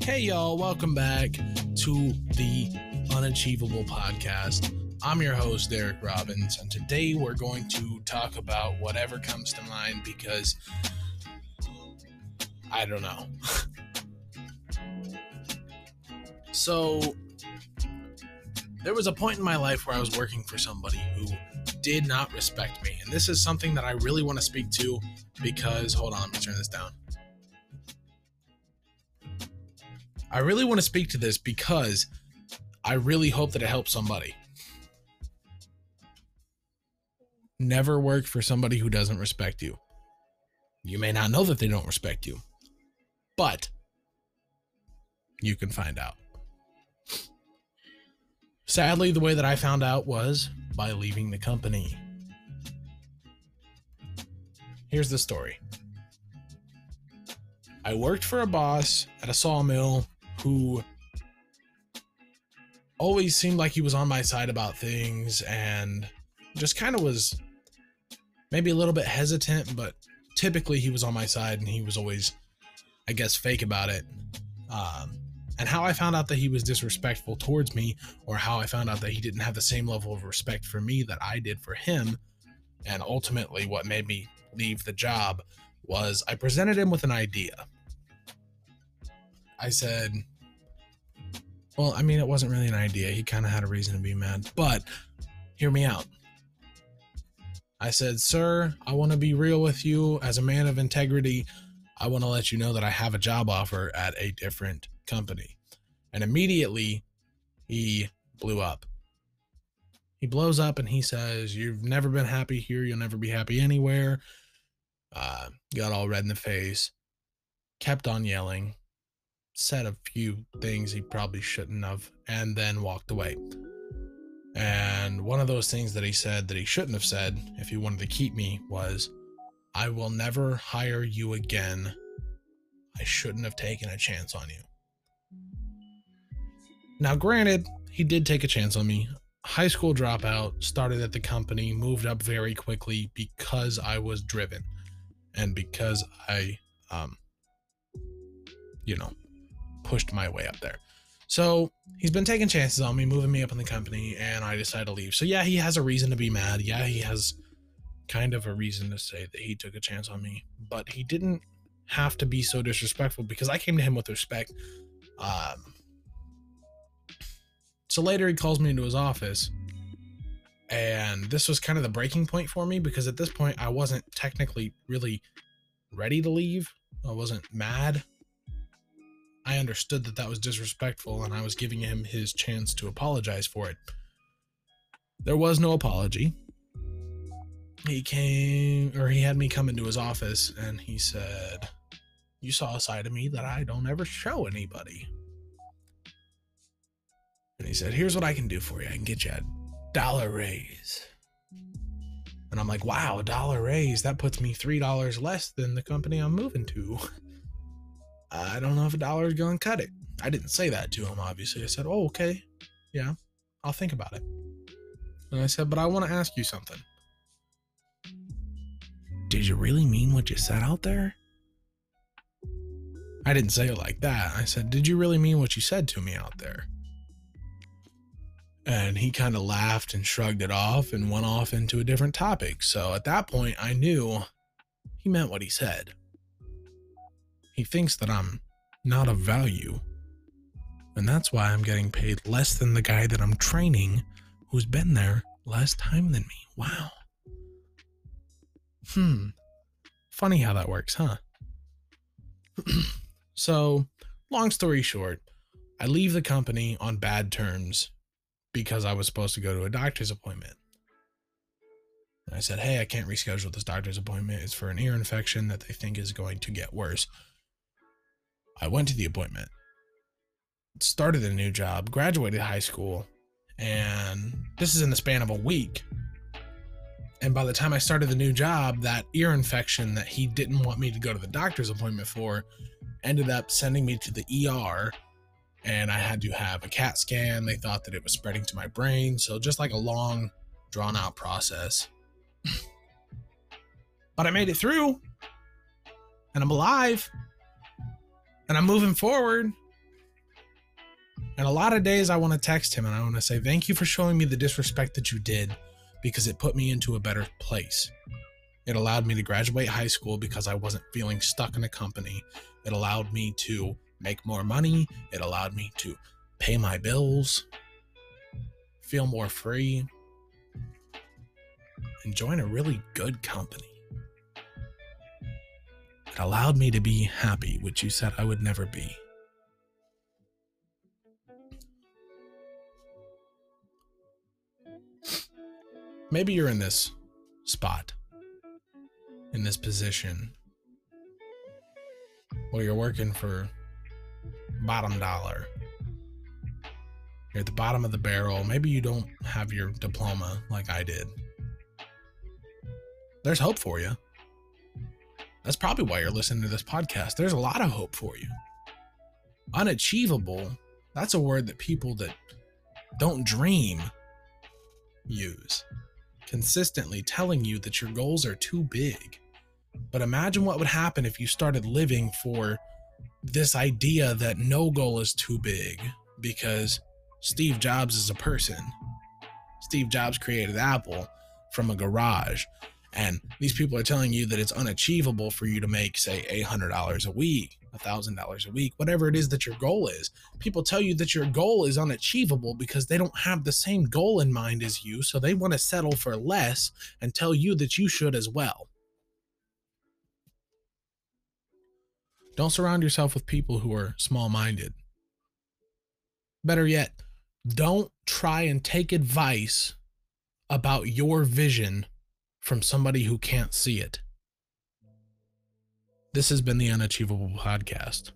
Hey, y'all, welcome back to the Unachievable Podcast. I'm your host, Derek Robbins, and today we're going to talk about whatever comes to mind because I don't know. so, there was a point in my life where I was working for somebody who did not respect me, and this is something that I really want to speak to because, hold on, let me turn this down. I really want to speak to this because I really hope that it helps somebody. Never work for somebody who doesn't respect you. You may not know that they don't respect you, but you can find out. Sadly, the way that I found out was by leaving the company. Here's the story I worked for a boss at a sawmill who always seemed like he was on my side about things and just kind of was maybe a little bit hesitant, but typically he was on my side and he was always, I guess, fake about it. Um, and how I found out that he was disrespectful towards me, or how I found out that he didn't have the same level of respect for me that I did for him, and ultimately what made me leave the job was I presented him with an idea. I said, well, I mean, it wasn't really an idea. He kind of had a reason to be mad, but hear me out. I said, Sir, I want to be real with you. As a man of integrity, I want to let you know that I have a job offer at a different company. And immediately he blew up. He blows up and he says, You've never been happy here. You'll never be happy anywhere. Uh, got all red in the face, kept on yelling, said a few things he probably shouldn't have, and then walked away. And one of those things that he said that he shouldn't have said if he wanted to keep me was, I will never hire you again. I shouldn't have taken a chance on you. Now, granted, he did take a chance on me. High school dropout, started at the company, moved up very quickly because I was driven and because I, um, you know, pushed my way up there. So he's been taking chances on me, moving me up in the company, and I decided to leave. So yeah, he has a reason to be mad. Yeah, he has kind of a reason to say that he took a chance on me, but he didn't have to be so disrespectful because I came to him with respect. Um, so later he calls me into his office, and this was kind of the breaking point for me because at this point I wasn't technically really ready to leave. I wasn't mad. I understood that that was disrespectful and I was giving him his chance to apologize for it. There was no apology. He came, or he had me come into his office and he said, You saw a side of me that I don't ever show anybody. And he said, Here's what I can do for you I can get you a dollar raise. And I'm like, Wow, a dollar raise. That puts me $3 less than the company I'm moving to. I don't know if a dollar is going to cut it. I didn't say that to him, obviously. I said, Oh, okay. Yeah, I'll think about it. And I said, But I want to ask you something. Did you really mean what you said out there? I didn't say it like that. I said, Did you really mean what you said to me out there? And he kind of laughed and shrugged it off and went off into a different topic. So at that point, I knew he meant what he said. He thinks that I'm not of value. And that's why I'm getting paid less than the guy that I'm training who's been there less time than me. Wow. Hmm. Funny how that works, huh? so, long story short, I leave the company on bad terms because I was supposed to go to a doctor's appointment. And I said, Hey, I can't reschedule this doctor's appointment. It's for an ear infection that they think is going to get worse. I went to the appointment, started a new job, graduated high school, and this is in the span of a week. And by the time I started the new job, that ear infection that he didn't want me to go to the doctor's appointment for ended up sending me to the ER. And I had to have a CAT scan. They thought that it was spreading to my brain. So just like a long, drawn out process. but I made it through. And I'm alive. And I'm moving forward. And a lot of days I want to text him and I want to say, Thank you for showing me the disrespect that you did because it put me into a better place. It allowed me to graduate high school because I wasn't feeling stuck in a company. It allowed me to make more money. It allowed me to pay my bills, feel more free, and join a really good company. It allowed me to be happy, which you said I would never be. Maybe you're in this spot, in this position, where you're working for bottom dollar. You're at the bottom of the barrel. Maybe you don't have your diploma like I did. There's hope for you. That's probably why you're listening to this podcast. There's a lot of hope for you. Unachievable, that's a word that people that don't dream use. Consistently telling you that your goals are too big. But imagine what would happen if you started living for this idea that no goal is too big because Steve Jobs is a person. Steve Jobs created Apple from a garage. And these people are telling you that it's unachievable for you to make, say, $800 a week, $1,000 a week, whatever it is that your goal is. People tell you that your goal is unachievable because they don't have the same goal in mind as you. So they want to settle for less and tell you that you should as well. Don't surround yourself with people who are small minded. Better yet, don't try and take advice about your vision from somebody who can't see it. This has been the Unachievable Podcast.